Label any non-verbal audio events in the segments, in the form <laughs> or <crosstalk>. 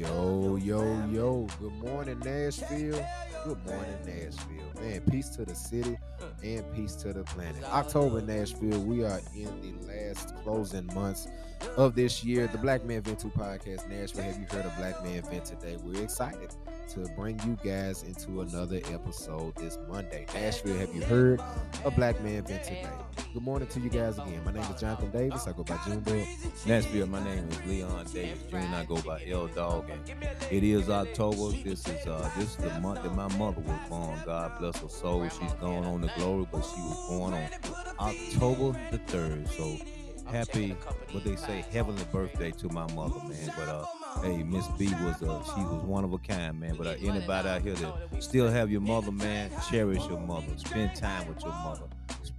Yo, yo, yo. Good morning, Nashville. Good morning, Nashville. Man, peace to the city and peace to the planet. October, Nashville. We are in the last closing months of this year. The Black Man Vent 2 podcast, Nashville. Have you heard of Black Man Vent today? We're excited to bring you guys into another episode this Monday. Nashville, have you heard of Black Man Vent today? Good morning to you guys again. My name is Jonathan Davis. I go by Junebug. Nashville, my name is Leon Davis Jr. I go by L Dog, and it is October. This is uh this is the month that my mother was born. God bless her soul. She's gone on the glory, but she was born on October the third. So happy, what they say, heavenly birthday to my mother, man. But uh, hey, Miss B was a she was one of a kind, man. But uh, anybody out here that still have your mother, man, cherish your mother. Spend time with your mother.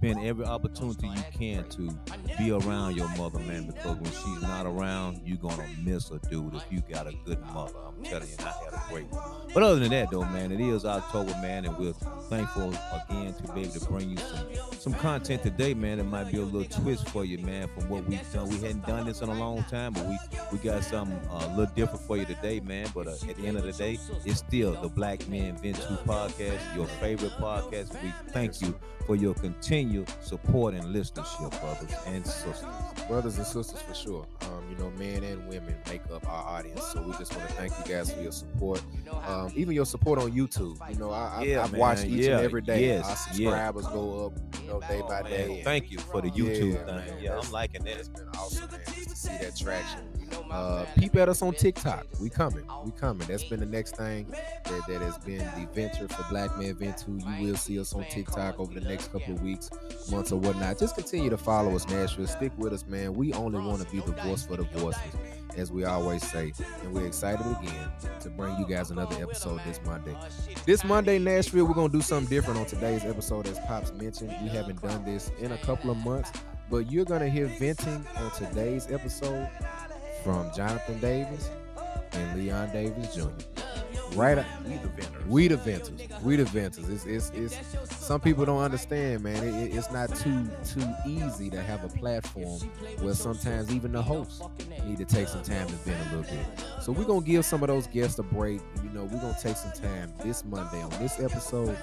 Spend every opportunity you can to be around your mother, man. Because when she's not around, you're gonna miss a dude if you got a good mother. I'm telling you, I had a great one. But other than that, though, man, it is October, man, and we're thankful again to be able to bring you some some content today, man. It might be a little twist for you, man, from what we've done. We hadn't done this in a long time, but we we got something uh, a little different for you today, man. But uh, at the end of the day, it's still the Black Men Vent 2 podcast, your favorite podcast. We thank you for your continued support and listenership, brothers and sisters. Brothers and sisters, for sure. Um, you know, men and women make up our audience. So we just want to thank you guys for your support. Um, even your support on YouTube. You know, I, I, Yeah, I've man. watched each Yeah, and every day. yes, Our yeah. subscribers go up, you know, day by Man, day. thank you for the YouTube Yeah, thing. man, yeah, I'm liking that. It's been awesome, man, to see that traction. Uh, peep at us on TikTok. We coming. We coming. That's been the next thing that, that has been the venture for Black Man Vent 2. You will see us on TikTok over the next couple of weeks, months, or whatnot. Just continue to follow us, Nashville. Stick with us, man. We only want to be the voice for the voices, as we always say. And we're excited again to bring you guys another episode this Monday. This Monday, Nashville, we're gonna do something different on today's episode, as Pops mentioned. We haven't done this in a couple of months, but you're gonna hear venting on today's episode from Jonathan Davis and Leon Davis Jr. Right, We the vendors. we the venters. We the venters. It's, it's, it's some people don't understand, man. It- it's not too too easy to have a platform where sometimes even the hosts need to take some time to vent a little bit. So we're gonna give some of those guests a break. You know, we're gonna take some time this Monday on this episode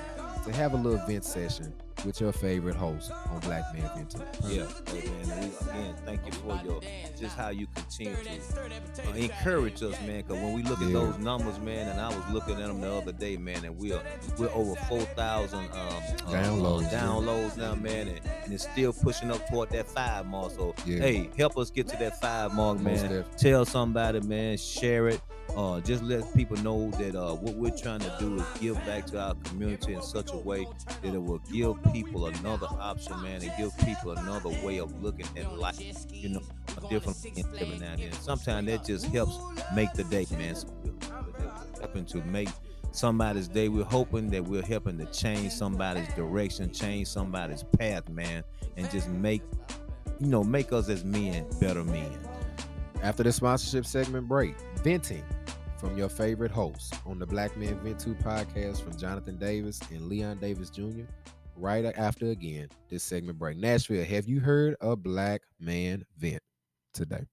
to have a little vent session with your favorite host on Black Man Vent. Yeah, hey man, again, thank you for your just how you continue to uh, encourage us, man. Because when we look at those numbers, man, and I was looking at them the other day, man, and we're we're over four thousand um, uh, Downloads, uh, yeah. downloads now, man, and, and it's still pushing up toward that five mark. So Yeah. hey, help us get to that five mark, man. Tell somebody, man. Share it. Uh, just let people know that uh, what we're trying to do is give back to our community in such a way that it will give people another option, man, and give people another way of looking at life. You know, a different every now and then. Sometimes that just helps make the day, man. Helping to make somebody's day. We're hoping that we're helping to change somebody's direction, change somebody's path, man, and just make you know make us as men better men. After the sponsorship segment break, venting from your favorite hosts on the Black Men Vent 2 podcast from Jonathan Davis and Leon Davis Jr. Right after again this segment break. Nashville, have you heard a Black Man Vent today?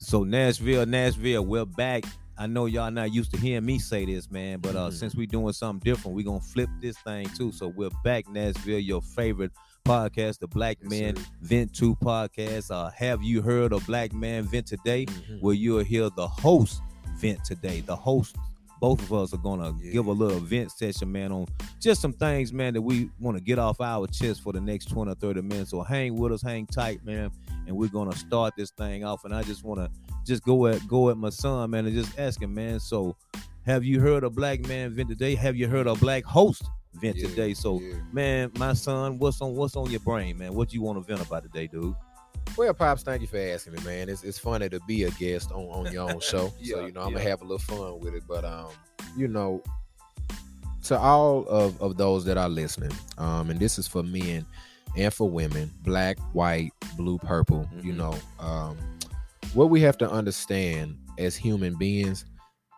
So Nashville, Nashville, we're back. I know y'all not used to hearing me say this, man, but uh Mhm. since we're doing something different, we gonna flip this thing too. So we're back, Nashville, your favorite podcast, the Black Yes, Man sir. Vent 2 podcast. Uh have you heard of Black Man Vent today? Mhm. Where you'll hear the host vent today. The host, both of us are gonna Yeah. give a little vent session, man, on just some things, man, that we want to get off our chest for the next 20 or 30 minutes. So hang with us, hang tight, man, and we're gonna start this thing off. And I just wanna just go at go at my son, man, and just ask him, man. So have you heard of Black Man Vent today? Have you heard of Black Host Vent Yeah, today? So yeah. man, my son, what's on what's on your brain, man? What you want to vent about today, dude? Well, Pops, thank you for asking me, man. It's, it's funny to be a guest on, on your own <laughs> show. so, you know, I'm yeah. going to have a little fun with it. But, um, you know, to all of, of those that are listening, um, and this is for men and for women, black, white, blue, purple, you Mhm. know, um, what we have to understand as human beings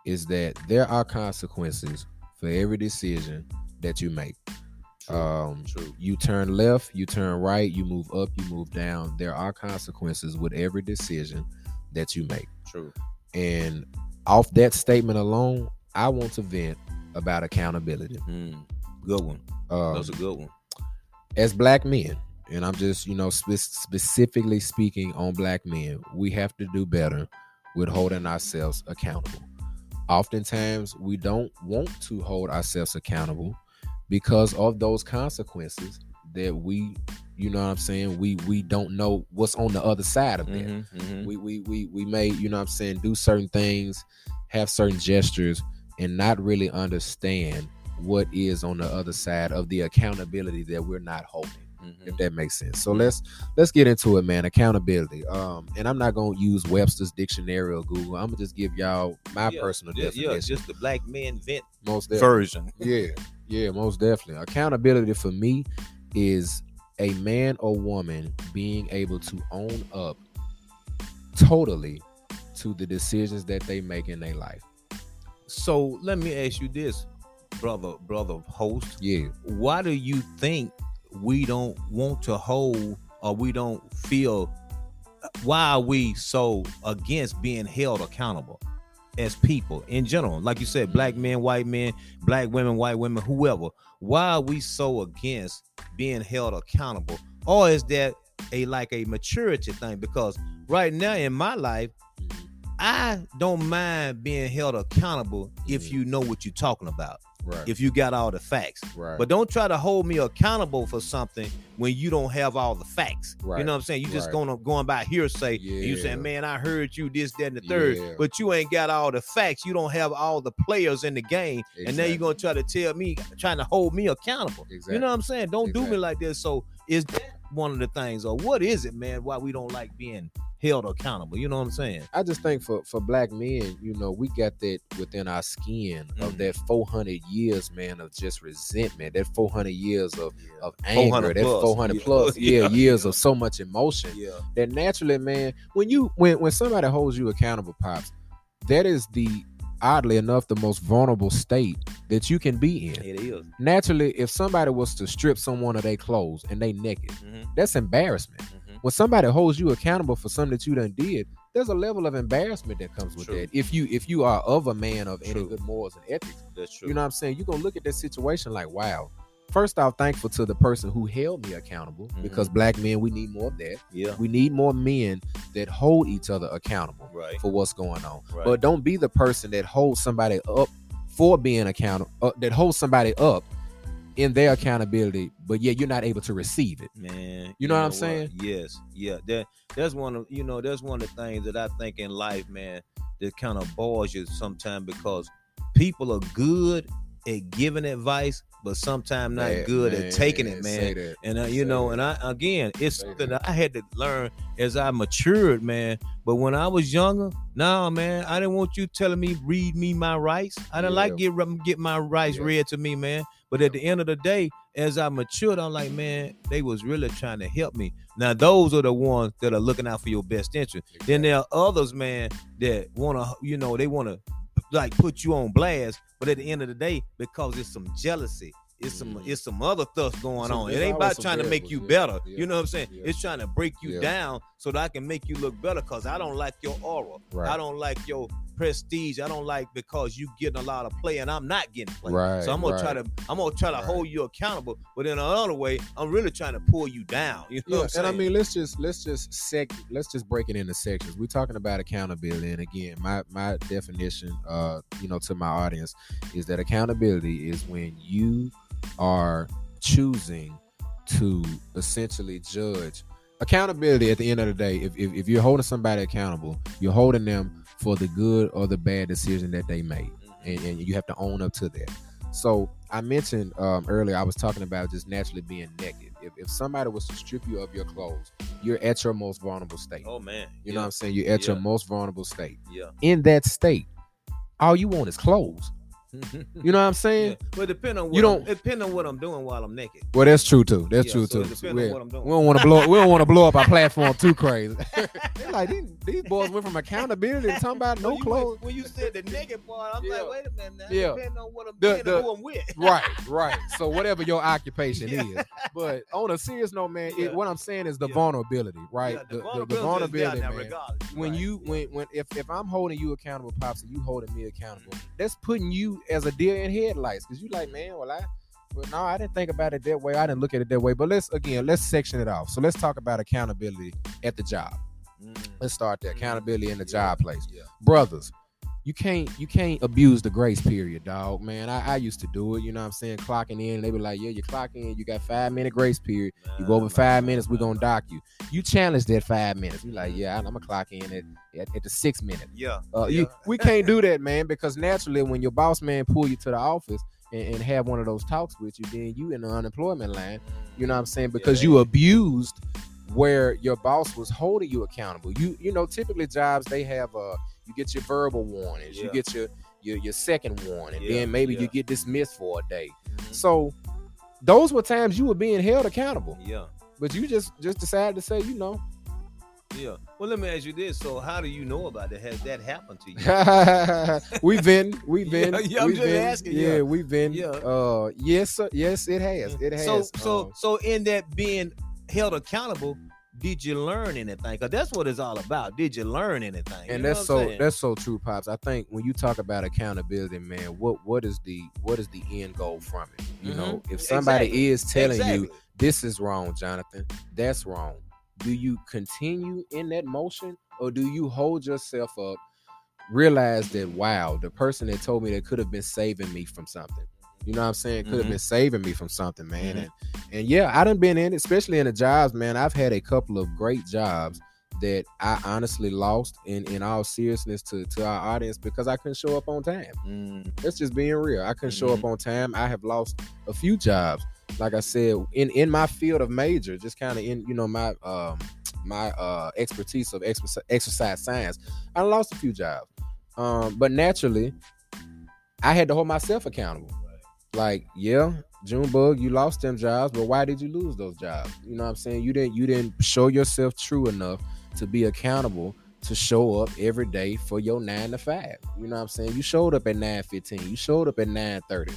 is that there are consequences for every decision that you make. True. Um, True. you turn left, you turn right, you move up, you move down. There are consequences with every decision that you make. True. And off that statement alone, I want to vent about accountability. Mm. Good one. Um, That's a good one. as black men, and I'm just, you know, spe- specifically speaking on black men, we have to do better with holding ourselves accountable. Oftentimes, we don't want to hold ourselves accountable because of those consequences that we, you know what I'm saying, we we don't know what's on the other side of that. Mhm, mhm. We we we we may, you know what I'm saying, do certain things, have certain gestures, and not really understand what is on the other side of the accountability that we're not holding Mhm. if that makes sense. So let's let's get into it, man. Accountability. Um, and I'm not gonna use Webster's dictionary or Google. I'm gonna just give y'all my Yeah, personal yeah, definition. yeah, just the black man vent most version. Yeah, <laughs> yeah, most definitely. Accountability for me is a man or woman being able to own up totally to the decisions that they make in their life. So let me ask you this, brother, brother host. Yeah. Why do you think we don't want to hold or we don't feel why are we so against being held accountable as people in general? Like you said, black men, white men, black women, white women, whoever. Why are we so against being held accountable? Or is that a like a maturity thing? Because right now in my life, I don't mind being held accountable if Mhm. you know what you're talking about, Right. if you got all the facts. right. But don't try to hold me accountable for something when you don't have all the facts. Right. You know what I'm saying? You just going going by hearsay. And you saying, man, I heard you this, that, and the third, Yeah. but you ain't got all the facts. You don't have all the players in the game. And now you're gonna try to tell me, trying to hold me accountable. Exactly. You know what I'm saying? Don't do me like this. So is that one of the things, or what is it, man? Why we don't like being held accountable? You know what I'm saying? I just think for for black men, you know, we got that within our skin of Mhm. that 400 years, man, of just resentment. That 400 years of of 400 anger. That plus. 400 Yeah. plus, <laughs> yeah, Yeah. years of so much emotion. Yeah. That naturally, man, when you when when somebody holds you accountable, pops, that is the oddly enough the most vulnerable state that you can be in. It is. Naturally, if somebody was to strip someone of their clothes and they naked, Mhm, that's embarrassment mhm. when somebody holds you accountable for something that you done did, there's a level of embarrassment that comes with True. that. If you if you are of a man of any good morals and ethics, That's true. you know what I'm saying? You're gonna look at this situation like, wow. First off, thankful to the person who held me accountable Mhm. because black men, we need more of that. yeah. We need more men that hold each other accountable Right. for what's going on. Right. But don't be the person that holds somebody up for being accountable, uh, that holds somebody up in their accountability, but yet you're not able to receive it. man. You know what I'm saying? Yes, yeah. That that's one of you know that's one of the things that I think in life, man, that kind of bores you sometimes because people are good at giving advice, but sometimes not Man, good man, at taking it, man. And uh, you Say know, that. and I again, it's Say something that. I had to learn as I matured, man. But when I was younger, nah, man, I didn't want you telling me read me my rights. I didn't like get get my rights Yeah. read to me, man. But at the end of the day, as I matured, I'm like, man, they was really trying to help me. Now those are the ones that are looking out for your best interest. Then there are others, man, that wanna, you know, they wanna like put you on blast. But at the end of the day, because it's some jealousy, it's some Mhm. it's some other stuff going on. It ain't about trying to make you yeah, better. yeah, You know what I'm saying? yeah. It's trying to break you down so that I can make you look better. Cause I don't like your aura. Right. I don't like your prestige. I don't like because you getting a lot of play and I'm not getting play. Right, So I'm gonna try to I'm gonna try to Right. hold you accountable. But in another way, I'm really trying to pull you down. <laughs> You know Yeah, what I'm saying? and I mean, let's just let's just sec let's just break it into sections. We're talking about accountability, and again, my my definition, uh, you know, to my audience is that accountability is when you are choosing to essentially judge. Accountability at the end of the day, if, if if you're holding somebody accountable, you're holding them for the good or the bad decision that they made, and, and you have to own up to that. So I mentioned um, earlier, I was talking about just naturally being naked. If, if somebody was to strip you of your clothes, you're at your most vulnerable state. oh man. you yeah, know what I'm saying? You're at your most vulnerable state. Yeah. In that state, all you want is clothes. <laughs> You know what I'm saying? Yeah. Well, depend on what You don't- depend on what I'm doing while I'm naked. Well, that's true too. That's Yeah, true so too. on we, what I'm doing. we don't want to blow. We don't want to blow up our platform too crazy. <laughs> They're like these, these boys went from accountability to talking about no when you, clothes. When you said the naked part, I'm Yeah. like, wait a minute now. Yeah. Depending on what I'm The- doing the- who I'm with. right, right. So whatever your <laughs> occupation is, but on a serious note, man, it, what I'm saying is the vulnerability, right? The, the, the vulnerability is vulnerability, down man. regardless. when Right. you when when if if I'm holding you accountable, pops, and you holding me accountable, mm-hmm. that's putting you as a deer in headlights. Cause you like, man, well I but no, I didn't think about it that way. I didn't look at it that way. But let's again, let's section it off. So let's talk about accountability at the job. Mm. Let's start there. Mhm. Accountability in the Yeah, job place. Yeah. Brothers, you can't you can't abuse the grace period, dog. Man, I, I used to do it, you know what I'm saying? Clocking in, they be like, Yeah, you clocking in, you got five minute grace period. You go over five minutes, we're gonna dock you. You challenge that five minutes. You like, yeah, I'm gonna clock in at, at, at the six minute. Yeah. Uh, yeah. you, we can't do that, man, because naturally, when your boss man pull you to the office and, and have one of those talks with you, then you in the unemployment line. You know what I'm saying? Because you abused where your boss was holding you accountable. You you know, typically jobs they have uh you get your verbal warnings, you get your your your second warning, Yeah, then maybe yeah. you get dismissed for a day. Mhm. So those were times you were being held accountable, Yeah. but you just just decided to say, you know, Yeah. Well, let me ask you this. So, how do you know about it? Has that happened to you? <laughs> we've been, we've <laughs> been, yeah, I'm we've just been, asking, yeah, yeah. we've been, Yeah. uh, yes, sir, yes, it has, it has. So, so, um, so, in that being held accountable, did you learn anything? Because that's what it's all about. Did you learn anything? You and know that's so saying? that's so true, pops. I think when you talk about accountability, man, what what is the what is the end goal from it? You know, if somebody Mm-hmm. Exactly. is telling you this is wrong, Jonathan, that's wrong. Do you continue in that motion or do you hold yourself up, realize that wow, the person that told me that could have been saving me from something. You know what I'm saying? Could have Mhm. been saving me from something, man. Mhm. And and yeah, I done been in, especially in the jobs, man. I've had a couple of great jobs that I honestly lost in in all seriousness to to our audience because I couldn't show up on time. Mm, That's just being real. I couldn't show Mhm. up on time. I have lost a few jobs. Like I said, in in my field of major, just kind of in you know my um my uh expertise of exercise, exercise science, I lost a few jobs. Um, but naturally, I had to hold myself accountable. Like, yeah, Junebug, you lost them jobs, but why did you lose those jobs? You know what I'm saying? You didn't you didn't show yourself true enough to be accountable to show up every day for your nine to five. You know what I'm saying? You showed up at 9:15, you showed up at 9:30.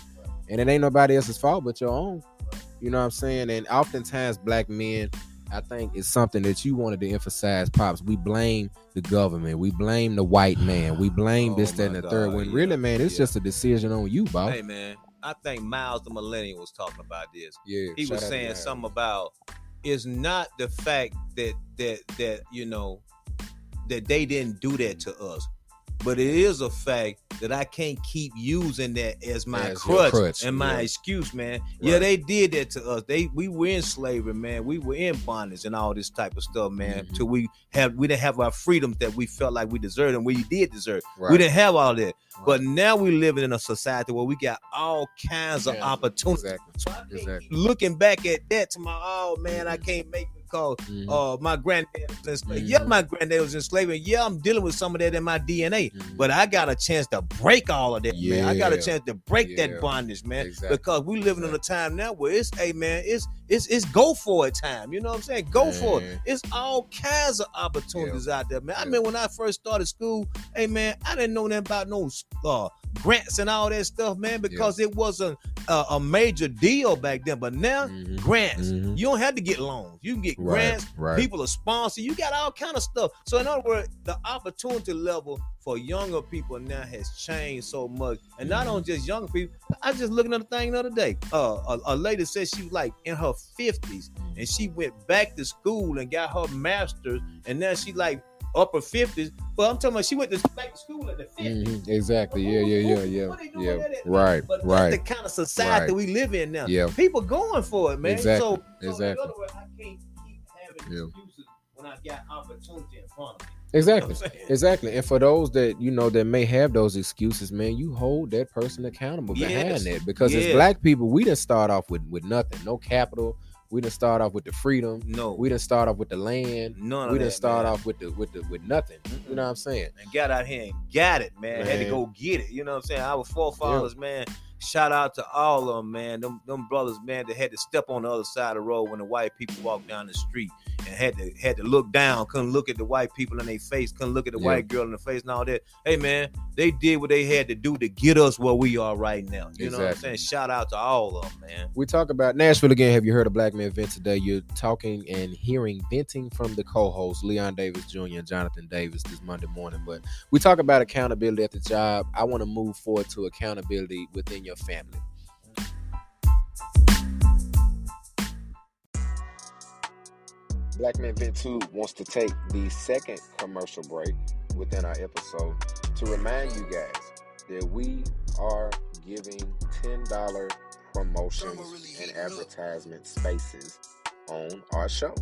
And it ain't nobody else's fault but your own. You know what I'm saying? And oftentimes black men, I think it's something that you wanted to emphasize, Pops. We blame the government, we blame the white man, we blame Oh this, that, and the third. God, When yeah, really, man, it's yeah. just a decision on you, boss. Hey man, I think Miles the Millennial was talking about this. Yeah, He was saying something about it's not the fact that that that you know that they didn't do that to us, but it is a fact that I can't keep using that as my As crutch, crutch, and my yeah. excuse, man. Yeah, they did that to us. They we were in slavery, man. We were in bondage and all this type of stuff, man. Mhm. Till we have we didn't have our freedoms that we felt like we deserved and we did deserve. Right. We didn't have all that. Right. But now we living in a society where we got all kinds of opportunities. Exactly. So Exactly. looking back at that to my oh man, I can't make it because Mhm. uh my granddad was enslaved. Mhm. Yeah, my granddad was enslaved. Yeah, I'm dealing with some of that in my DNA. Mhm. But I got a chance to break all of that, man. I got a chance to break Yeah. that bondage, man. Exactly. Because we living in a time now where it's hey man, it's it's it's go for it time. You know what I'm saying? Go for it. It's all kinds of opportunities out there, man. I mean, when I first started school, hey man, I didn't know nothing about no uh, grants and all that stuff, man, because it wasn't a, a major deal back then. But now, Mhm. grants, Mhm. you don't have to get loans. You can get Right, grants. right. People are sponsored. You got all kind of stuff. So in other words, the opportunity level for younger people now has changed so much, and not Mm-hmm. on just young people. I was just looking at a thing the other day. Uh, a, a lady said she was like in her fifties, and she went back to school and got her master's, and now she like upper fifties. But I'm talking about she went to back to school at the 50s. Mhm. Exactly. Yeah, yeah, yeah, yeah, What they doing yeah. Right, But right. that's the kind of society Right. we live in now. Yeah. People going for it, man. Exactly, So, so exactly. in other words, I can't keep having Yeah. excuses when I got opportunity in front of me. Exactly. You know what I'm saying? <laughs> Exactly. And for those that you know that may have those excuses, man, you hold that person accountable behind that. Because as black people, we didn't start off with with nothing, no capital. We didn't start off with the freedom. No, We didn't start off with the land. none We didn't start man. off with the with the with nothing. You Mm-mm. know what I'm saying? and got out here and got it, man. Had to go get it. You know what I'm saying? Our forefathers, man. Shout out to all of them, man. Them, them brothers, man, that had to step on the other side of the road when the white people walked down the street and had to had to look down, couldn't look at the white people in their face, couldn't look at the Yeah. white girl in the face and all that. Hey man, they did what they had to do to get us where we are right now. You know what I'm saying? Shout out to all of them, man. We talk about Nashville again. Have you heard of Black Men Vent today? You're talking and hearing venting from the co-hosts Leon Davis Jr. and Jonathan Davis this Monday morning. But we talk about accountability at the job. I want to move forward to accountability within your family. Black Men Vent 2 wants to take the second commercial break within our episode to remind you guys that we are giving $10 promotions and advertisement spaces on our show.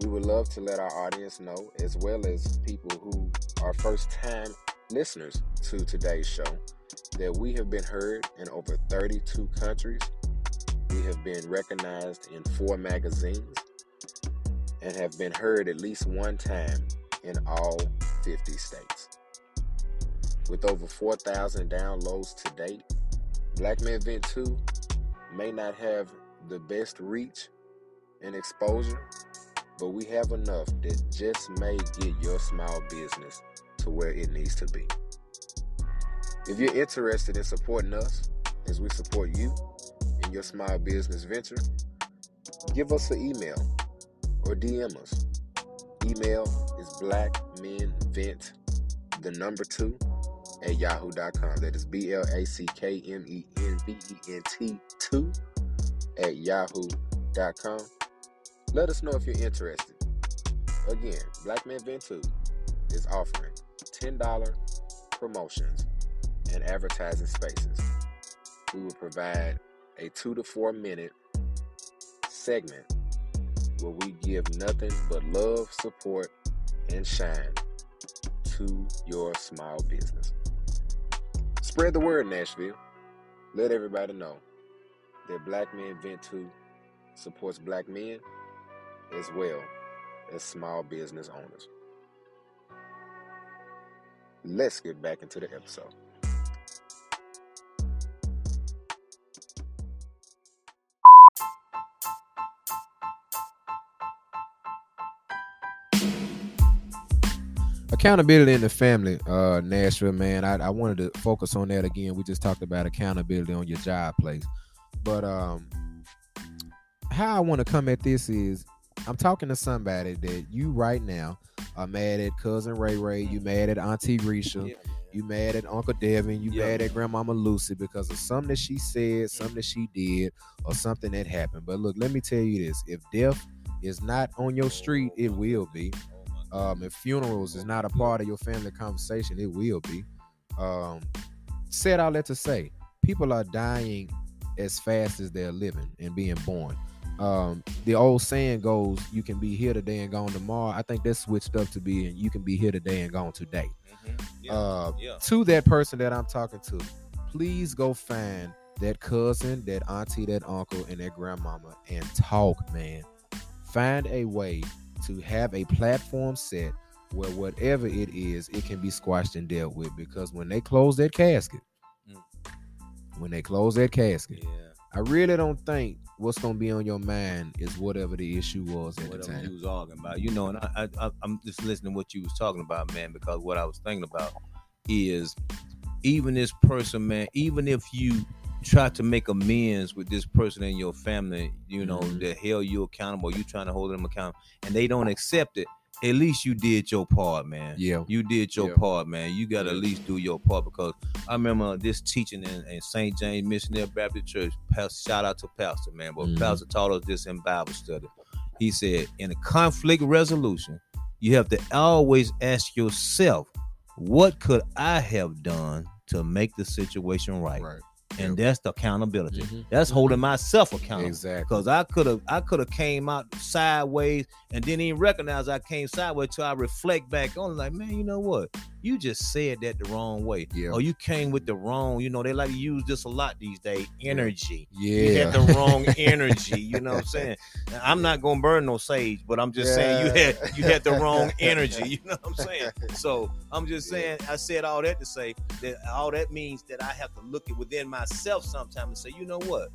We would love to let our audience know, as well as people who are first time listeners to today's show, that we have been heard in over 32 countries. We have been recognized in four magazines and have been heard at least one time in all 50 states. With over 4,000 downloads to date, Black Men Vent 2 may not have the best reach and exposure, but we have enough that just may get your small business to where it needs to be. If you're interested in supporting us as we support you in your small business venture, give us an email or DM us. Email is blackmenvent, the number two, at yahoo.com. That is B L A C K M E N V E N T 2 at yahoo.com. Let us know if you're interested. Again, Black Men Vent 2 is offering $10 promotions and advertising spaces. We will provide a two to four minute segment where we give nothing but love, support, and shine to your small business. Spread the word, Nashville. Let everybody know that Black Men Vent 2 supports black men as well as small business owners. Let's get back into the episode. Accountability in the family, uh, Nashville, man. I, I wanted to focus on that again. We just talked about accountability on your job place. But um, how I want to come at this is I'm talking to somebody that you right now are mad at cousin Ray Ray, you mad at Auntie Risha, you mad at Uncle Devin, you Yeah, mad at Grandmama Lucy because of something that she said, something that she did, or something that happened. But look, let me tell you this: if death is not on your street, it will be. Um, if funerals is not a part of your family conversation, it will be. Um, said all that to say, people are dying as fast as they're living and being born. Um, the old saying goes, "You can be here today and gone tomorrow." I think that's switched up to being, "You can be here today and gone today." Mhm. Yeah. Uh, yeah. to that person that I'm talking to, please go find that cousin, that auntie, that uncle, and that grandmama and talk, man. Find a way to have a platform set where whatever it is, it can be squashed and dealt with. Because when they close that casket, Mm. when they close that casket, Yeah. I really don't think what's gonna be on your mind is whatever the issue was at the whatever you was arguing about. You know, and I, I, I I'm just listening to what you was talking about, man, because what I was thinking about is even this person, man, even if you try to make amends with this person in your family, you know, Mhm. that held you accountable, you trying to hold them accountable, and they don't accept it, at least you did your part, man. Yeah, You did your Yeah. part, man. You got to at least do your part because I remember this teaching in, in St. James Missionary Baptist Church. Pastor, shout out to Pastor, man. But Mhm. Pastor taught us this in Bible study. He said, in a conflict resolution, you have to always ask yourself, what could I have done to make the situation right? right. And that's the accountability. Mhm. That's holding myself accountable. Exactly. Because I could have I could have came out sideways and didn't even recognize I came sideways till I reflect back on it, like, man, you know what? You just said that the wrong way. Yeah. Or you came with the wrong, you know, they like to use this a lot these days. Energy. Yeah. You had the wrong <laughs> energy. You know what I'm saying? I'm not gonna burn no sage, but I'm just saying you had you had the wrong <laughs> energy. You know what I'm saying? So I'm just saying I said all that to say that all that means that I have to look at within myself sometime and say, you know what?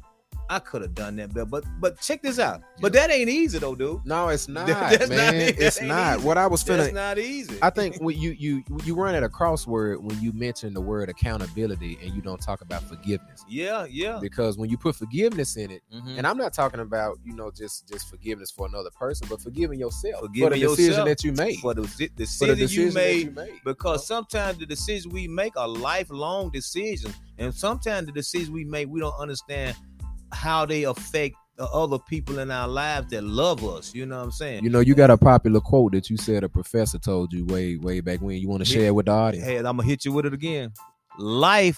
I could have done that better. But but check this out. But that ain't easy though, dude. No, it's <laughs> not, not- man. that it's not. easy. What I was That's It's not easy. I think when you you you run at a crossword when you mention the word accountability and you don't talk about forgiveness. yeah, yeah. Because when you put forgiveness in it, Mhm. and I'm not talking about you know just just forgiveness for another person, but forgiving yourself forgiving for the decision that you made. for the, de- For the decision, decision you that made you made. because sometimes the decisions we make are lifelong decisions and sometimes the decisions we make we don't understand how they affect the other people in our lives that love us you know what i'm saying You know, you got a popular quote that you said a professor told you way way back when. You want to Yeah. share it with the audience? hey i'm gonna hit you with it again life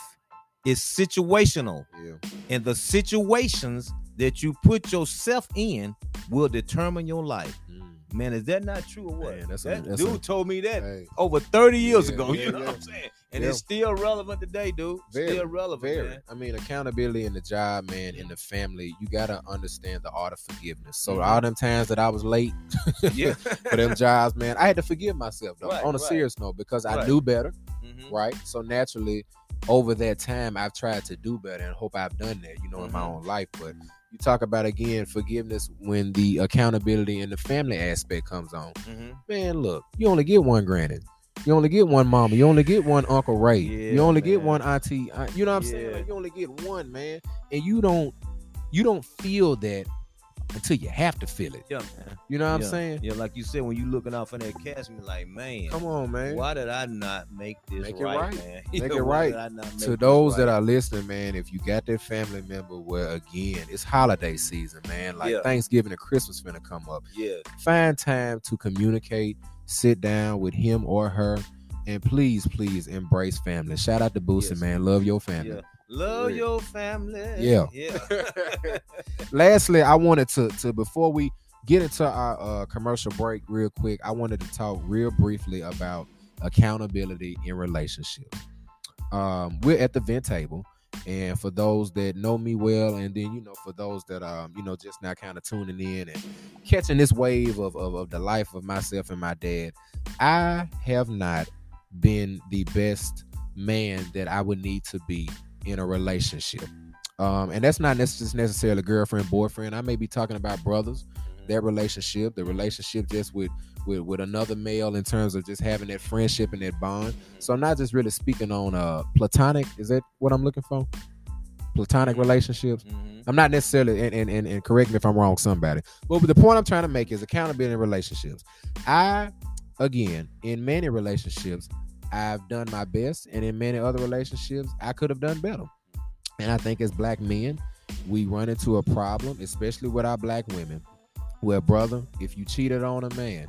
is situational Yeah. and the situations that you put yourself in will determine your life Mm. Man is that not true or what Man, that's a- that that's dude a- told me that Hey, over 30 years Yeah, ago yeah, you know yeah. what i'm saying and it's still relevant today dude Very, still relevant very. man I mean, accountability in the job, man, in the family. You gotta understand the art of forgiveness. So Mhm. all them times that I was late <laughs> yeah for them jobs, man, I had to forgive myself though. Right, on a right. serious note, because I knew better, Mhm. right? So naturally, over that time, I've tried to do better and hope I've done that, you know, in my Mhm. own life. But you talk about again forgiveness when the accountability and the family aspect comes on. Mhm. Man, look, you only get one granted. You only get one mama. You only get one Uncle Ray. Yeah, you only get one auntie. uh, You know what I'm saying? Like, you only get one, man. And you don't you don't feel that until you have to feel it. Yeah, man. You know what I'm saying? Yeah, like you said, when you looking out for that cash, you like, man, Come on, man. why did I not make this Make right, right. man? <laughs> Make Yeah, it right. did I not make to those that are listening, man, if you got that family member where again it's holiday season, man, like Yeah. Thanksgiving and Christmas finna come up. yeah, Find time to communicate, sit down with him or her, and please, please embrace family. Shout out to Boosie, Yes. man. Love your family. yeah, love Real. your family. Yeah. yeah. <laughs> <laughs> Lastly, I wanted to to before we get into our uh, commercial break real quick, I wanted to talk real briefly about accountability in relationships. Um, we're at the vent table, and for those that know me well, and then you know for those that um you know just now kind of tuning in and catching this wave of, of of the life of myself and my dad, I have not been the best man that I would need to be in a relationship. Um, and that's not necess- necessarily girlfriend, boyfriend. I may be talking about brothers, their relationship, the relationship just with, with with another male in terms of just having that friendship and that bond. So I'm not just really speaking on uh platonic. Is that what I'm looking for? Platonic relationships. Mhm. I'm not necessarily and, and, and, and correct me if I'm wrong, somebody. But the point I'm trying to make is accountability in relationships. I again in many relationships, I've done my best, and in many other relationships, I could have done better. And I think as black men, we run into a problem, especially with our black women, where brother, if you cheated on a man,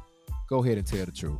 go ahead and tell the truth.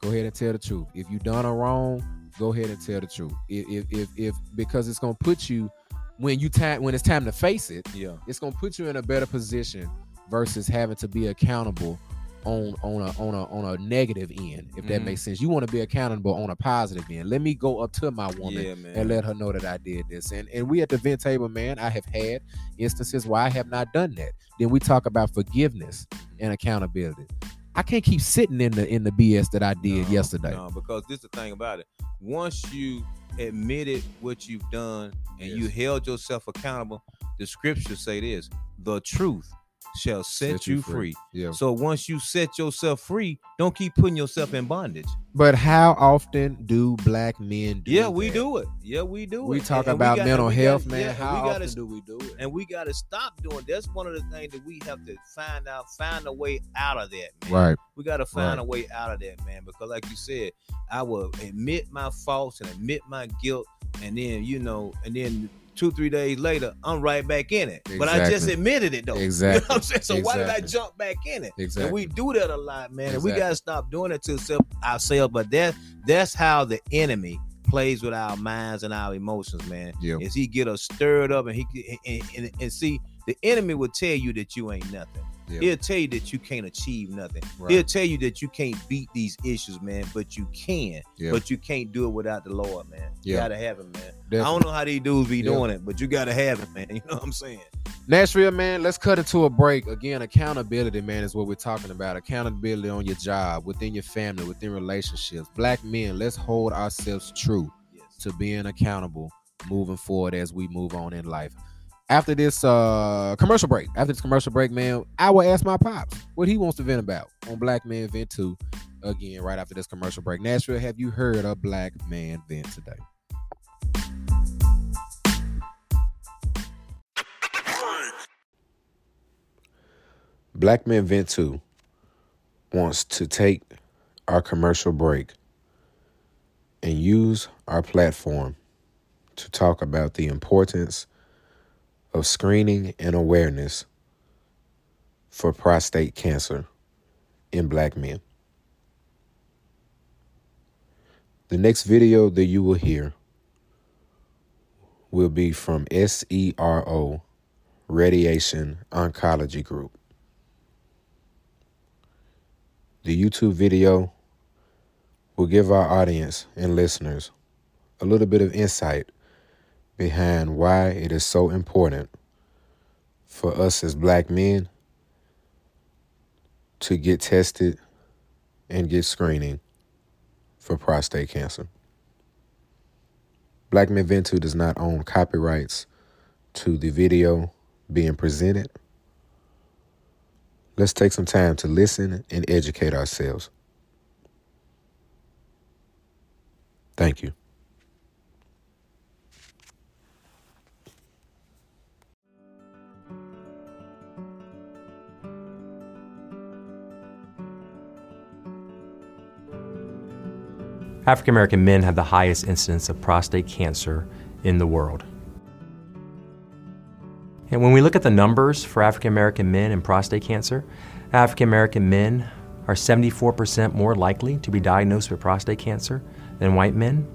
Go ahead and tell the truth. If you done a wrong, go ahead and tell the truth. If if if, if because it's gonna put you when you time when it's time to face it, Yeah. it's gonna put you in a better position versus having to be accountable on on a on a on a negative end, if that Mhm. makes sense. You want to be accountable on a positive end. Let me go up to my woman Yeah, and let her know that I did this. And and we at the vent table, man, I have had instances where I have not done that. Then we talk about forgiveness and accountability. I can't keep sitting in the in the BS that I did No, yesterday. No, because this is the thing about it. Once you admitted what you've done and you held yourself accountable, the scriptures say this: the truth shall set, you free. Yeah. So once you set yourself free, don't keep putting yourself in bondage. But how often do black men do yeah, we that? do it. Yeah, we do We it. talk And- and we talk about mental health, gotta- man. yeah, how we gotta often do we do it? and we got to stop doing. That's one of the things that we have to find out, find a way out of that, man. Right. We got to find Right. a way out of that, man. Because, like you said, I will admit my faults and admit my guilt, and then you know, and then two, three days later, I'm right back in it. But I just admitted it though. <laughs> You know Exactly. what I'm saying? So why did I jump back in it? Exactly. And we do that a lot, man. And we gotta stop doing it to ourselves. But that that's how the enemy plays with our minds and our emotions, man. Yeah. Is he get us stirred up and he and, and, and see the enemy will tell you that you ain't nothing. He'll tell you that you can't achieve nothing. Right. He'll tell you that you can't beat these issues, man, but you can. But you can't do it without the Lord, man. You Yeah. gotta have him, man. I don't know how these dudes be doing it, but you gotta have him, man. <laughs> You know what I'm saying? Nashville, man, let's cut it to a break. Again, accountability, man, is what we're talking about. Accountability on your job, within your family, within relationships. Black men, let's hold ourselves true Yes. to being accountable moving forward as we move on in life. After this uh commercial break, after this commercial break, man, I will ask my pops what he wants to vent about on Black Man Vent 2 again right after this commercial break. Nashville, have you heard of Black Man Vent today? Black Man Vent 2 wants to take our commercial break and use our platform to talk about the importance of screening and awareness for prostate cancer in black men. The next video that you will hear will be from SERO Radiation Oncology Group. The YouTube video will give our audience and listeners a little bit of insight behind why it is so important for us as black men to get tested and get screening for prostate cancer. Black Men Vent 2 does not own copyrights to the video being presented. Let's take some time to listen and educate ourselves. Thank you. African American men have the highest incidence of prostate cancer in the world. And when we look at the numbers for African American men and prostate cancer, African American men are 74% more likely to be diagnosed with prostate cancer than white men.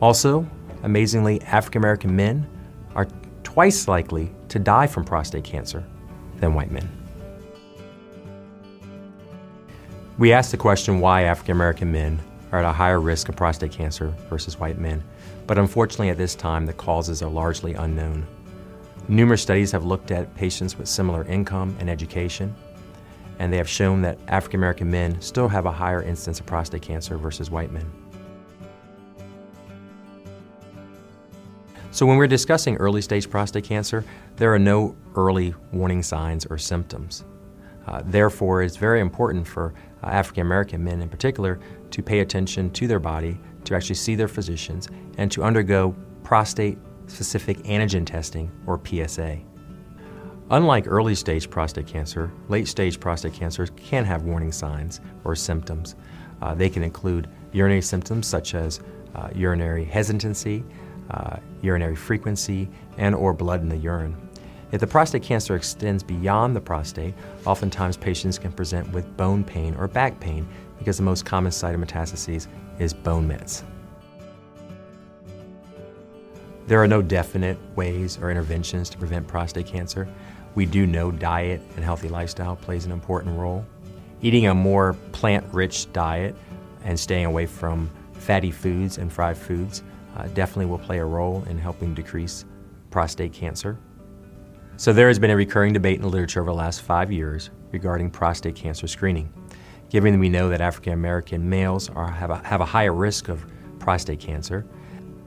Also, amazingly, African American men are twice likely to die from prostate cancer than white men. We asked the question why African American men are at a higher risk of prostate cancer versus white men, but unfortunately at this time the causes are largely unknown. Numerous studies have looked at patients with similar income and education, and they have shown that African American men still have a higher incidence of prostate cancer versus white men. So, when we're discussing early stage prostate cancer, there are no early warning signs or symptoms. Uh, therefore, it's very important for uh, African American men in particular to pay attention to their body, to actually see their physicians, and to undergo prostate specific antigen testing or PSA. Unlike early stage prostate cancer, late stage prostate cancer can have warning signs or symptoms. Uh, they can include urinary symptoms such as uh, urinary hesitancy, uh, urinary frequency, and or blood in the urine. If the prostate cancer extends beyond the prostate, oftentimes patients can present with bone pain or back pain because the most common site of metastases is bone mets. There are no definite ways or interventions to prevent prostate cancer. We do know diet and healthy lifestyle plays an important role. Eating a more plant-rich diet and staying away from fatty foods and fried foods uh, definitely will play a role in helping decrease prostate cancer. So there has been a recurring debate in the literature over the last five years regarding prostate cancer screening. Given that we know that African American males are, have, a, have a higher risk of prostate cancer,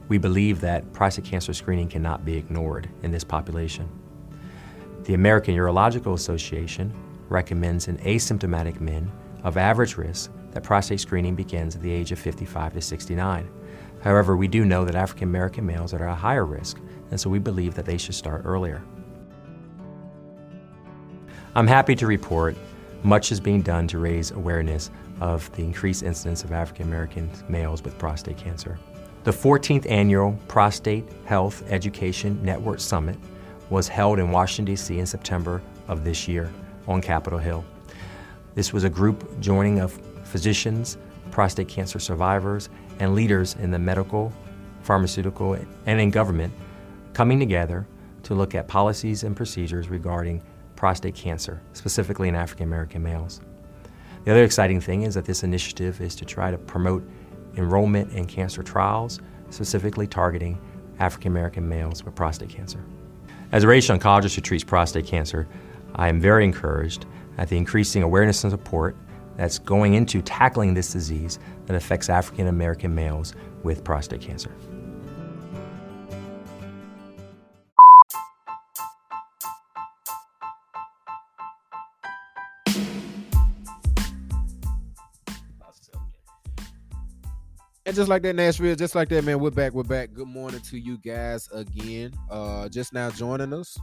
we believe that prostate cancer screening cannot be ignored in this population. The American Urological Association recommends in asymptomatic men of average risk that prostate screening begins at the age of 55 to 69. However, we do know that African American males are at a higher risk, and so we believe that they should start earlier. I'm happy to report much is being done to raise awareness of the increased incidence of African American males with prostate cancer. The 14th annual Prostate Health Education Network Summit was held in Washington, D.C. in September of this year on Capitol Hill. This was a group joining of physicians, prostate cancer survivors, and leaders in the medical, pharmaceutical, and in government coming together to look at policies and procedures regarding prostate cancer, specifically in African American males. The other exciting thing is that this initiative is to try to promote enrollment in cancer trials, specifically targeting African American males with prostate cancer. As a radiation oncologist who treats prostate cancer, I am very encouraged at the increasing awareness and support that's going into tackling this disease that affects African American males with prostate cancer. Just like that, Nashville, just like that, man, we're back. We're back. Good morning to you guys again. Uh, just now joining us,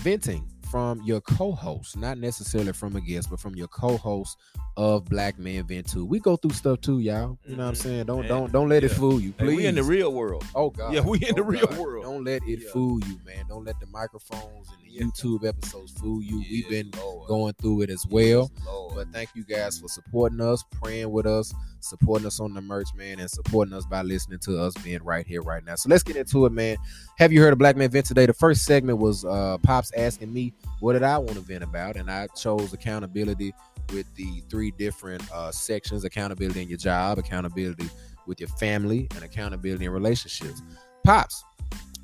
venting from your co-host, not necessarily from a guest, but from your co-host of Black Man Vent Too. We go through stuff too, y'all. You know what I'm Mhm, saying? Don't man. don't don't let it fool you, Hey, please. we in the real world. Oh God. Yeah, we in the Oh, real God. world. Don't let it Yeah. fool you, man. Don't let the microphones and the Yeah. YouTube episodes fool you. We've been Lord. going through it as well. Yes, Lord. But thank you guys for supporting us, praying with us, supporting us on the merch, man, and supporting us by listening to us being right here, right now. So let's get into it, man. Have you heard of Black Man Vent today? The first segment was uh Pops asking me what did I want to vent about, and I chose accountability with the three different uh sections: accountability in your job, accountability with your family, and accountability in relationships. Pops,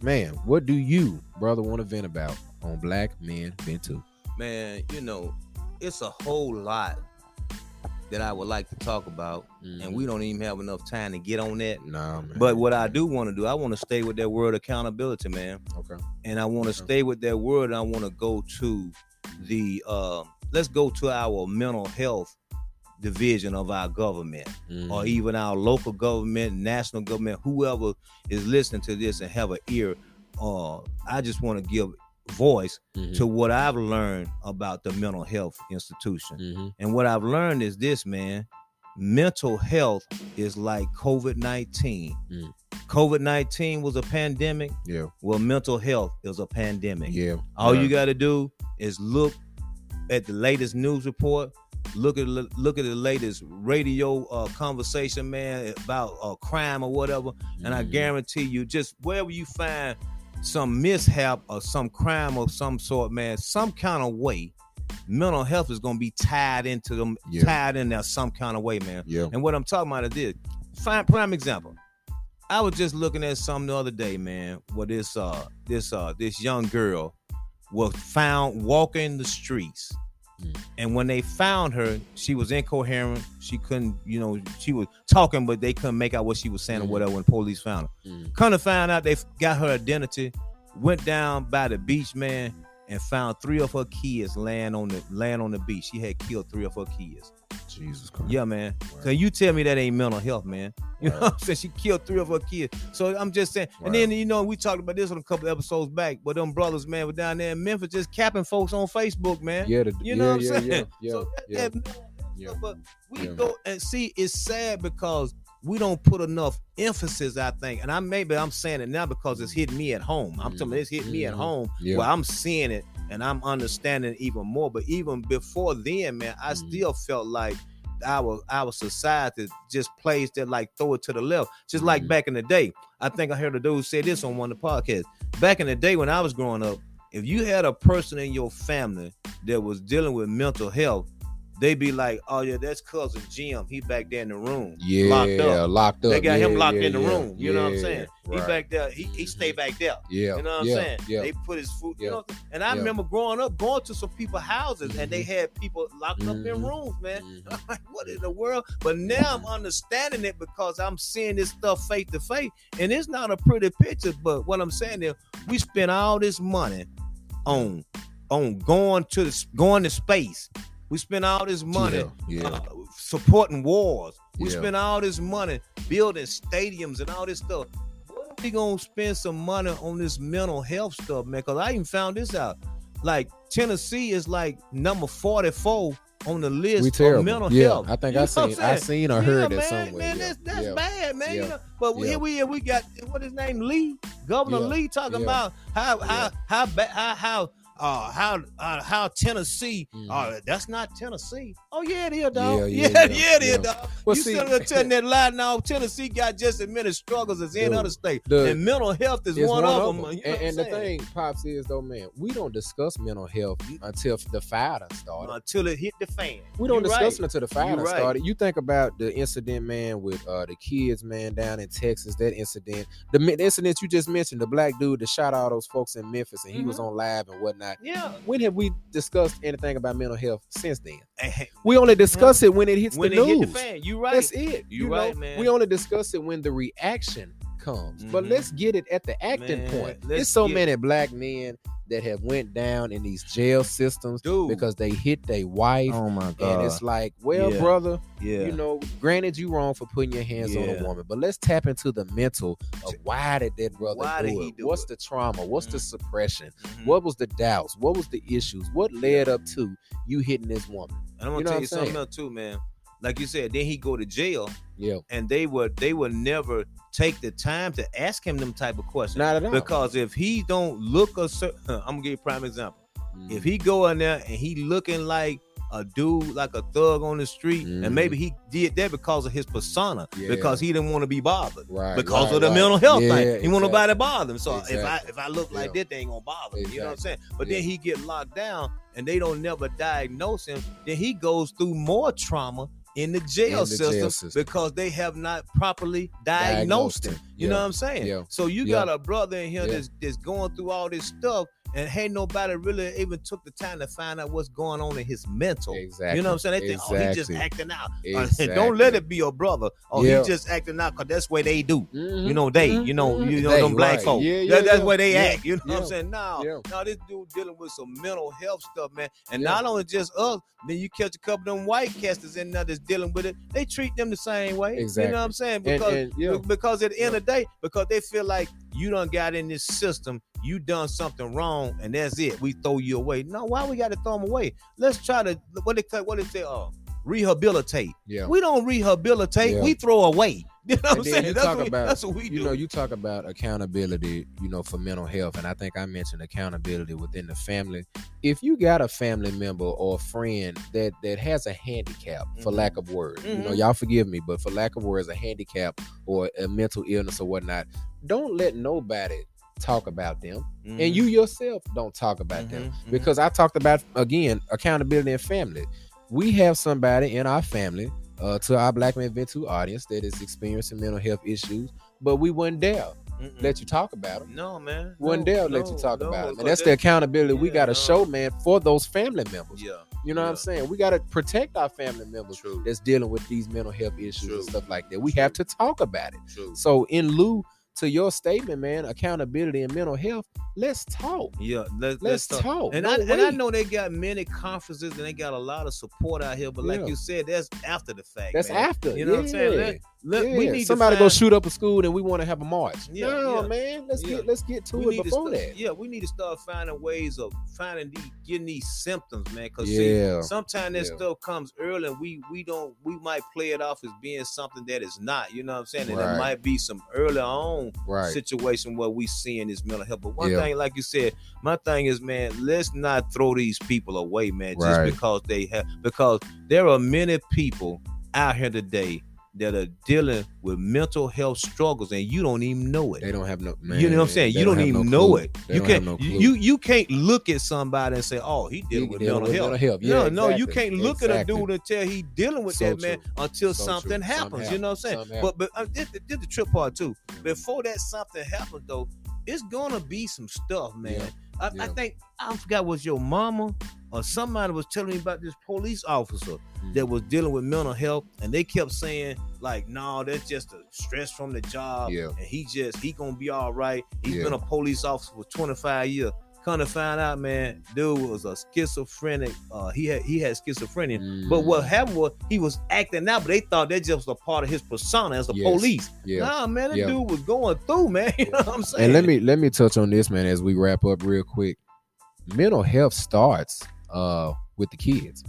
man, what do you, brother, want to vent about on Black Men Vent Too? man, you know, it's a whole lot that I would like to talk about, and we don't even have enough time to get on that. Nah, man. But what I do want to do, I want to stay with that word accountability, man. okay. and I want to Okay. stay with that word. And I want to go to the uh, let's go to our mental health division of our government, Mm-hmm. or even our local government, national government, whoever is listening to this and have an ear. Uh, I just want to give voice Mhm. to what I've learned about the mental health institution. Mhm. And what I've learned is this, man. Mental health is like COVID 19. Mm. COVID 19 was a pandemic. Yeah. Well, mental health is a pandemic. Yeah. All Yeah. you got to do is look at the latest news report. Look at look at the latest radio uh, conversation, man, about uh, crime or whatever. And I Mhm. guarantee you, just wherever you find some mishap or some crime of some sort, man, some kind of way, mental health is gonna be tied into them, Yeah. tied in there some kind of way, man. Yeah. And what I'm talking about is this. Fine prime example. I was just looking at something the other day, man, where this uh this uh this young girl was found walking the streets. Mm. And when they found her, she was incoherent. She couldn't, you know, she was talking, but they couldn't make out what she was saying Mhm. or whatever when police found her. Mhm. Kind of found out they got her identity, went down by the beach, man, and found three of her kids laying on the laying on the beach. She had killed three of her kids. Jesus Christ. Yeah, man. So you tell me that ain't mental health, man. <laughs> You know what I'm saying? She killed three of her kids. So I'm just saying. And then you know we talked about this on a couple episodes back, but them brothers, man, were down there in Memphis just capping folks on Facebook, man. Yeah. The, You know yeah, what I'm yeah, saying? Yeah. <laughs> so Yeah. that, yeah. that Yeah. but we go and see it's sad because we don't put enough emphasis, I think. And I maybe I'm saying it now because it's hitting me at home. I'm telling you, it's hitting me at Mhm. home Yeah. where I'm seeing it and I'm understanding it even more. But even before then, man, I Mhm. still felt like our our society just plays that like throw it to the left. Just like Mhm. back in the day. I think I heard a dude say this on one of the podcasts. Back in the day when I was growing up, if you had a person in your family that was dealing with mental health, they'd be like, "Oh yeah, that's cousin Jim. He back there in the room, Yeah. locked up. Locked up. They got him locked yeah, in the yeah. room. You know what I'm Yeah, saying? He right. back there. He, he stay back there. Yeah. You know what yeah, I'm saying? Yeah. They put his food. Yeah. You know, and I Yeah. remember growing up, going to some people's houses, and they Mhm. had people locked up in Mhm. rooms, man. <laughs> Mhm. I'm like, what in the world? But now I'm understanding it because I'm seeing this stuff face to face, and it's not a pretty picture. But what I'm saying is, we spend all this money on on going to the, going to space. We spend all this money Yeah. uh, supporting wars. We Yeah. spend all this money building stadiums and all this stuff. What are we gonna spend some money on this mental health stuff, man? Because I even found this out. Like Tennessee is like number 44 on the list of terrible. mental yeah. health. I think You I know what I'm seen. I seen or Yeah, heard that man, somewhere. man, yeah. that's, that's yeah. bad, man. Yeah. You know, but Yeah. here we here we got what his name Lee, Governor Yeah. Lee, talking Yeah. about how how Yeah. how how how uh, how uh, how Tennessee. Mhm. Uh, that's not Tennessee. Oh yeah, it is, dog. <laughs> Yeah, Yeah, yeah, yeah, it is, yeah. dog. Well, you see- sitting there <laughs> telling that lie now. Tennessee got just as many struggles as any other state, the- and mental health is It's one, of them. them. You know And, and the thing, pops, is though, man, we don't discuss mental health until the fire done started. until it hit the fan. We don't You discuss right. it until the fire done right. started. You think about the incident, man, with uh, the kids, man, down in Texas. That incident, the, the incident you just mentioned, the black dude that shot all those folks in Memphis, and he was Mhm. on live and whatnot. Yeah. When have we discussed anything about mental health since then? We only discuss mm. it when it hits when the it news. hit the fan, you right. That's it. You know, right, man. We only discuss it when the reaction comes. But Mhm. let's get it at the acting Man, point. There's so get- many black men that have went down in these jail systems Dude. because they hit their wife. oh my and it's like, well, Yeah. brother, yeah. you know, granted you wrong for putting your hands on a woman, but let's tap into the mental of why did that brother Why do did it? he do What's it? the trauma? What's the Mhm. suppression? Mhm. What was the doubts? What was the issues? What led up to you hitting this woman? And I'm gonna You know tell you I'm something else too, man. Like you said, then he go to jail, Yeah, and they would they would never take the time to ask him them type of questions. not at all. Because if he don't look a certain, <laughs> I'm gonna give you a prime example. Mhm. If he go in there and he looking like a dude, like a thug on the street, Mhm. and maybe he did that because of his persona, Yeah. because he didn't want to be bothered. right, because right, of the right. mental health Yeah, thing. He want nobody to bother him. So if I if I look like Yeah. that, they ain't gonna bother me. You know what I'm saying? But Yeah. then he get locked down and they don't never diagnose him. Then he goes through more trauma in the jail, In the system, jail system. because they have not properly diagnosed, him. You know what I'm saying? Yeah. So you got a brother in here that's, that's going through all this stuff and hey, nobody really even took the time to find out what's going on in his mental. Exactly. You know what I'm saying? They think, oh, he just acting out. Exactly. <laughs> don't let it be your brother. Oh, Yeah. he just acting out because that's what they do. Mhm. You know, they, Mhm. you know, you know, They, them black right. folk. Yeah, yeah, That- that's where they act. You know what I'm saying? Now, yeah. now this dude dealing with some mental health stuff, man. And not only just us, then you catch a couple of them white casters in there that's dealing with it. They treat them the same way. Exactly. You know what I'm saying? Because and, yeah. because at the end of the day, because they feel like you done got in this system, you done something wrong, and that's it. We throw you away. No, why we got to throw them away? Let's try to what they what they say, uh, rehabilitate. Yeah. We don't rehabilitate. Yeah. We throw away. <laughs> You know what I'm saying? That's talk what, about- that's what we do. you know, you talk about accountability, you know, for mental health, and I think I mentioned accountability within the family. If you got a family member or a friend that that has a handicap, for Mhm. lack of words, you know, Mhm. y'all forgive me, but for lack of words, a handicap or a mental illness or whatnot, don't let nobody talk about them, and Mhm. you yourself don't talk about them Mhm, mhm. because I talked about again accountability and family. We have somebody in our family, uh, to our Black Men Vent 2 audience that is experiencing mental health issues, but we wouldn't dare Mm-mm. let you talk about them. no man, Wouldn't no, dare let you talk no, about them, and that's the accountability we got to no. show, man, for those family members. Yeah, You know what I'm saying? We got to protect our family members true, that's dealing with these mental health issues True. and stuff like that. We True. have to talk about it. true. So, in lieu to your statement, man, accountability and mental health, let's talk. Yeah, let, Let's talk. talk. And No I and I know they got many conferences and they got a lot of support out here, but like you said, that's after the fact. That's man. after. You know what I'm saying? Yeah. Let, let, We Yeah, need somebody to go shoot up a school and we want to have a march. Yeah, no, yeah. man. Let's Yeah. get let's get to we it need to before start, that. Yeah, we need to start finding ways of finding these getting these symptoms, man. Cause Yeah. see, sometimes that stuff comes early and we we don't we might play it off as being something that is not. You know what I'm saying? And Right. it might be some early on Right. situation where we seeing this mental health. But one Yeah. thing, like you said, my thing is, man, let's not throw these people away, man, just Right. because they have because there are many people out here today that are dealing with mental health struggles and you don't even know it. They don't have no man. you know what I'm saying? You don't, have even no know it. They You don't can't no you you can't look at somebody and say, "Oh, he dealing He with mental with health." mental health. no, Yeah, no, you can't look Exactly. at a dude and tell he dealing with So that man until So something true. happens. You know what I'm saying? But but uh, this, this the trip part too. Before that something happens though, it's gonna be some stuff, man. Yeah. I, I think I forgot was your mama or somebody was telling me about this police officer Mm. that was dealing with mental health, and they kept saying like, "No, that's just a stress from the job, Yeah. and he just he gonna be all right. He's Yeah. been a police officer for 25 years." Come to find out, man, dude was a schizophrenic. Uh, he had he had schizophrenia. But what Mm. happened was he was acting out, but they thought that just was a part of his persona as a Yes. police. Yeah. Nah, man, that Yeah. dude was going through, man. <laughs> You know what I'm saying? And let me let me touch on this, man, as we wrap up real quick. Mental health starts uh with the kids.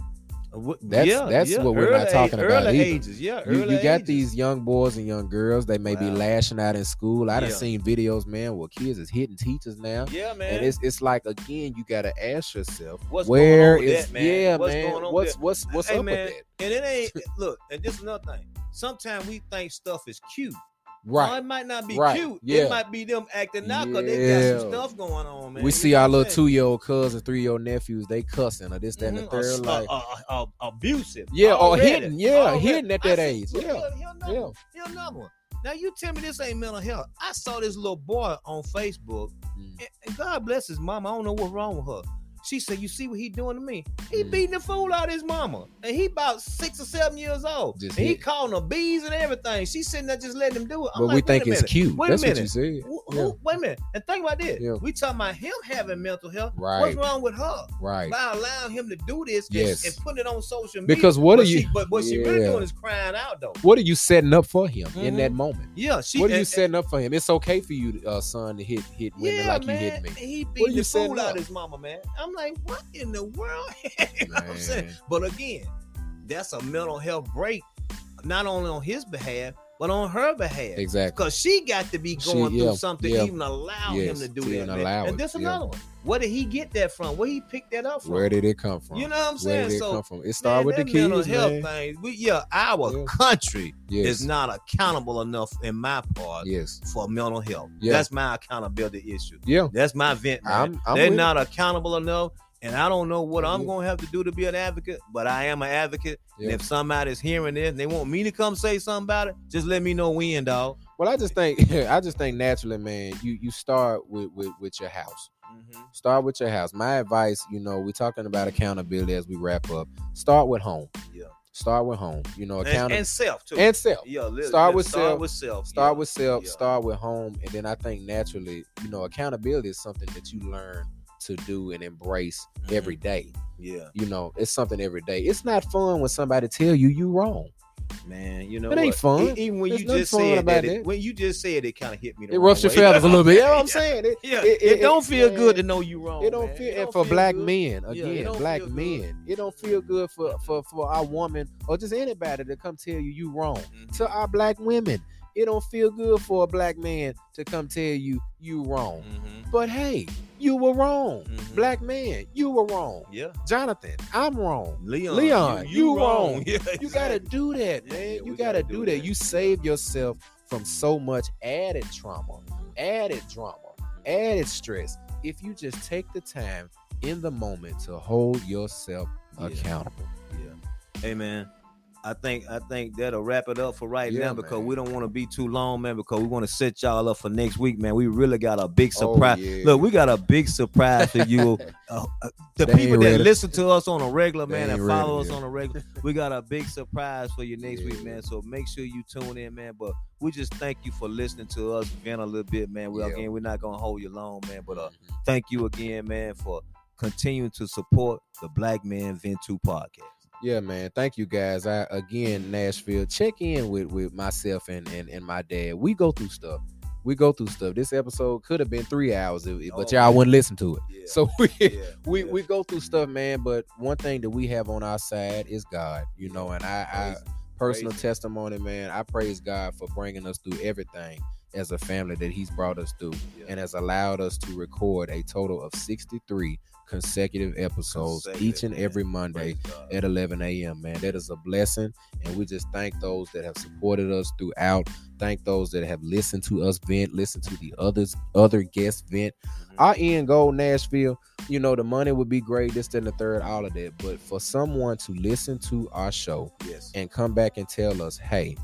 That's yeah, that's yeah, what we're not talking age- about. Early either. ages, yeah. You, early you got ages. these young boys and young girls. They may be lashing out in school. I done Yeah. seen videos, man, where kids is hitting teachers now. Yeah, man. And it's it's like again, you gotta ask yourself, What's where going on with is that, man? yeah, What's man, going on what's what's what's Hey, up man, with that? And it ain't <laughs> look, and this is another thing. Sometimes we think stuff is cute. Well, Right. it might not be Right, cute. yeah. It might be them acting out because they got some stuff going on, man. we You see our little two year old cousins, three year old nephews, they cussing or this, that, and the Mhm. third. Uh, Like, uh, uh, uh, abusive. Yeah, or Already. hitting, yeah, Already. hitting at that said, age, look, yeah, yeah. one. Here another one. Now you tell me this ain't mental health. I saw this little boy on Facebook, Mm. and, and God bless his mama. I don't know what's wrong with her. She said, "You see what he doing to me? He Mm. beating the fool out of his mama, and he about six or seven years old. Just and he calling her bees and everything. She sitting there just letting him do it. I'm but like, we think it's cute. Wait a That's what you minute. said. Who- Yeah. who- wait a minute, and think about this. Yeah. We talking about him having mental health. Right. What's wrong with her? Right. By allowing him to do this and- Yes. and, putting it on social media. Because what but are you- She, but what she really doing is crying out though. What are you setting up for him in Mhm. that moment? Yeah, she. what are you and- setting up for him? It's okay for you, uh, son, to hit hit women Yeah, like man. you hit me. and He beat you the fool out of his mama, man. I'm like, what in the world? <laughs> you know what I'm saying? But again, that's a mental health break, not only on his behalf, but on her behalf. Exactly. Because she got to be She- going yeah, through something yeah. even allow him to do that. allow and it, this yeah. another one. Where did he get that from? Where he picked that up from? Where did it come from? you know what I'm Where saying? did it so come from? It started with the that mental kids, health man. thing. We, yeah, our Yeah. country Yes. is not accountable enough in my part Yes. for mental health. Yeah. That's my accountability issue. Yeah. That's my vent, man. I'm- I'm They're not accountable enough, and I don't know what I'm gonna have to do to be an advocate, but I am an advocate. And if somebody's hearing this and they want me to come say something about it, just let me know when, dog. Well, I just think <laughs> I just think naturally, man, you you start with with, with your house. Mm-hmm. Start with your house. My advice, you know, we're talking about accountability as we wrap up. Start with home. Yeah. Start with home. You know, And, accountability and self too. and self. yeah, li- start li- with start self. with self. Start yeah. with self. Yeah. Start with home, and then I think naturally, you know, accountability is something that you learn to do and embrace Mhm. every day. Yeah, You know, it's something every day. It's not fun when somebody tell you you wrong. man. You know It ain't what? fun. E- Even when There's you just said that, it, that. when you just said it, kind of hit me. The It rushed your feathers a little bit. You know what I'm <laughs> Yeah. saying? It, Yeah, it- it, it- don't feel man, good to know you wrong. It don't man. feel, It don't for feel black good. men again, don't black men, it don't feel good for for for our woman or just anybody to come tell you you wrong. Mhm. To our black women, it don't feel good for a black man to come tell you you wrong. Mhm. But hey, you were wrong, Mhm. black man, you were wrong. Yeah, Jonathan, I'm wrong. Leon. Leon, you wrong. <laughs> Yeah, You gotta do that, man. yeah, you gotta, gotta do that. that. You save yourself from so much added trauma, added drama, added stress. If you just take the time in the moment to hold yourself Yeah. accountable. Yeah. Hey man, I think I think that'll wrap it up for right Yeah, now because man. we don't want to be too long, man. Because we want to set y'all up for next week, man. We really got a big Oh, surprise. yeah. Look, we got a big surprise for you. <laughs> Uh, uh, the They people that ready. listen to us on a regular, man, and follow ready us yet. on a regular, we got a big surprise for you next week, man. So make sure you tune in, man. But we just thank you for listening to us vent a little bit, man. We Yeah. again, we're not gonna hold you long, man. But uh, Mhm. thank you again, man, for continuing to support the Black Man Vent 2 podcast. Yeah, man. Thank you guys. I again Nashville. Check in with with myself and and, and my dad. We go through stuff. We go through stuff. This episode could have been three hours, if- but Oh, y'all man. wouldn't listen to it. Yeah. So <laughs> we yeah, we yeah. we go through stuff, man. But one thing that we have on our side is God, you know. And I, I personal testimony, man. I praise God for bringing us through everything as a family that He's brought us through, and has allowed us to record a total of sixty three consecutive episodes each and Consecutive, every. Monday at 11 a.m. Man, that is a blessing, and we just thank those that have supported us throughout. Thank those that have listened to us vent, listen to the others, other guests vent. Mhm. Our end goal, Nashville. You know, the money would be great, this, and the third, all of that. But for someone to listen to our show yes. and come back and tell us, "Hey,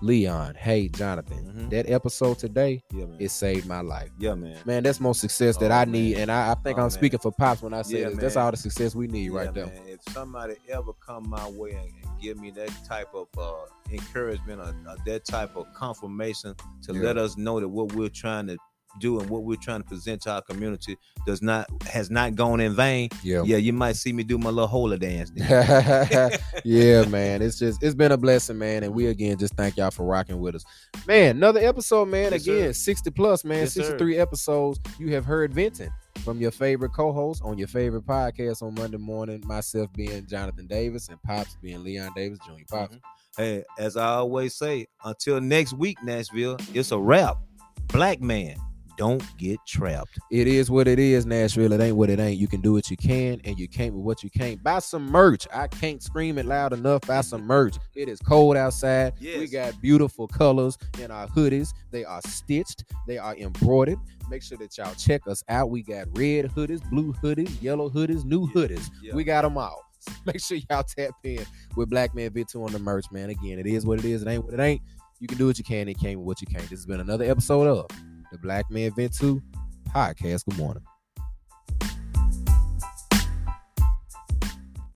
Leon, hey Jonathan, Mhm. that episode today, yeah, it saved my life." yeah, man. Man, that's more success that Oh, I man. need, and I, I think Oh, I'm man. speaking for pops when I say Yeah, this. That's all the success we need Yeah, right there. man. If somebody ever come my way and, and give me that type of uh, encouragement or, or that type of confirmation to let us know that what we're trying to do and what we're trying to present to our community does not has not gone in vain. Yeah. Yeah, you might see me do my little holy dance. <laughs> yeah, man. It's just it's been a blessing, man. And we again just thank y'all for rocking with us. Man, another episode, man. Yes, again, sir. 60 plus, man. Yes, 63 episodes. You have heard venting. from your favorite co-host on your favorite podcast on Monday morning. Myself being Jonathan Davis and Pops being Leon Davis Jr. Pops. Mm-hmm. Hey, as I always say, until next week, Nashville, it's a wrap. Black man, don't get trapped. It is what it is, Nashville. It ain't what it ain't. You can do what you can, and you can't with what you can't. Buy some merch. I can't scream it loud enough. Buy some merch. It is cold outside. We got beautiful colors in our hoodies. They are stitched. They are embroidered. Make sure that y'all check us out. We got red hoodies, blue hoodies, yellow hoodies, new hoodies. Yeah. We got them all. <laughs> Make sure y'all tap in with Black Man Vent 2 on the merch, man. Again, it is what it is. It ain't what it ain't. You can do what you can. It can't with what you can't. This has been another episode of the Black Man Vent 2 podcast. Good morning.